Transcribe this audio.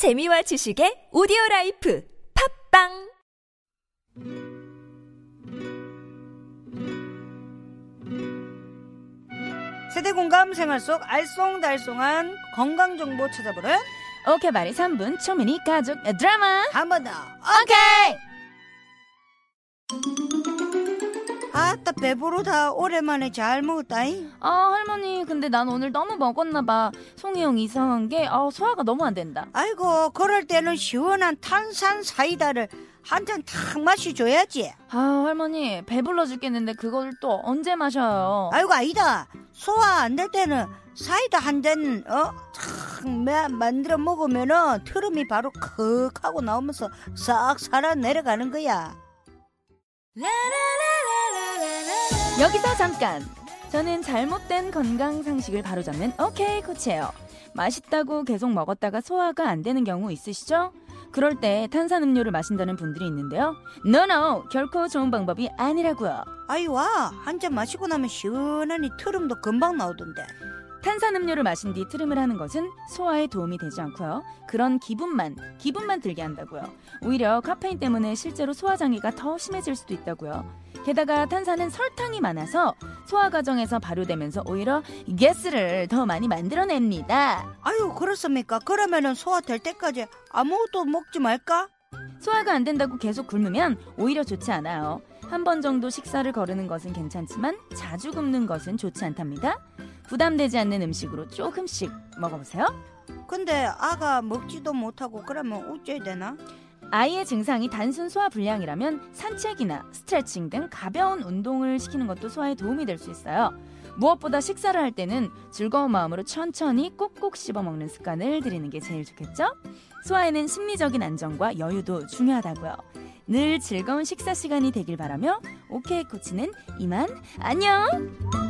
재미와 지식의 오디오 라이프 팟빵! 세대 공감 생활 속 알쏭달쏭한 건강 정보 찾아보는 오케이 바리 3분 초미니 가족 드라마. 한 번 더. 오케이 아따 배부르다. 오랜만에 잘 먹었다잉. 아 할머니 근데 난 오늘 너무 먹었나 봐 송이 형 이상한 게 아, 소화가 너무 안 된다 아이고 그럴 때는 시원한 탄산 사이다를 한 잔 탁 마셔줘야지. 아 할머니 배불러 죽겠는데 그걸 또 언제 마셔요 아이고 아니다. 소화 안 될 때는 사이다 한 잔 어? 탁 마- 만들어 먹으면은 트름이 바로 컥 하고 나오면서 싹 살아 내려가는 거야. 여기서 잠깐. 저는 잘못된 건강 상식을 바로잡는 오케이 코치예요. 맛있다고 계속 먹었다가 소화가 안 되는 경우 있으시죠? 그럴 때 탄산 음료를 마신다는 분들이 있는데요. 노노 결코 좋은 방법이 아니라고요. 아이 와 한 잔 마시고 나면 시원하니 트름도 금방 나오던데. 탄산음료를 마신 뒤 트림을 하는 것은 소화에 도움이 되지 않고요. 그런 기분만, 기분만 들게 한다고요. 오히려 카페인 때문에 실제로 소화 장애가 더 심해질 수도 있다고요. 게다가 탄산은 설탕이 많아서 소화 과정에서 발효되면서 오히려 가스를 더 많이 만들어냅니다. 아유 그렇습니까? 그러면은 소화될 때까지 아무것도 먹지 말까? 소화가 안 된다고 계속 굶으면 오히려 좋지 않아요. 한 번 정도 식사를 거르는 것은 괜찮지만 자주 굶는 것은 좋지 않답니다. 부담되지 않는 음식으로 조금씩 먹어보세요. 근데 아가 먹지도 못하고 그러면 어째야 되나? 아이의 증상이 단순 소화 불량이라면 산책이나 스트레칭 등 가벼운 운동을 시키는 것도 소화에 도움이 될 수 있어요. 무엇보다 식사를 할 때는 즐거운 마음으로 천천히 꼭꼭 씹어 먹는 습관을 들이는 게 제일 좋겠죠? 소화에는 심리적인 안정과 여유도 중요하다고요. 늘 즐거운 식사 시간이 되길 바라며 오케이 코치는 이만 안녕!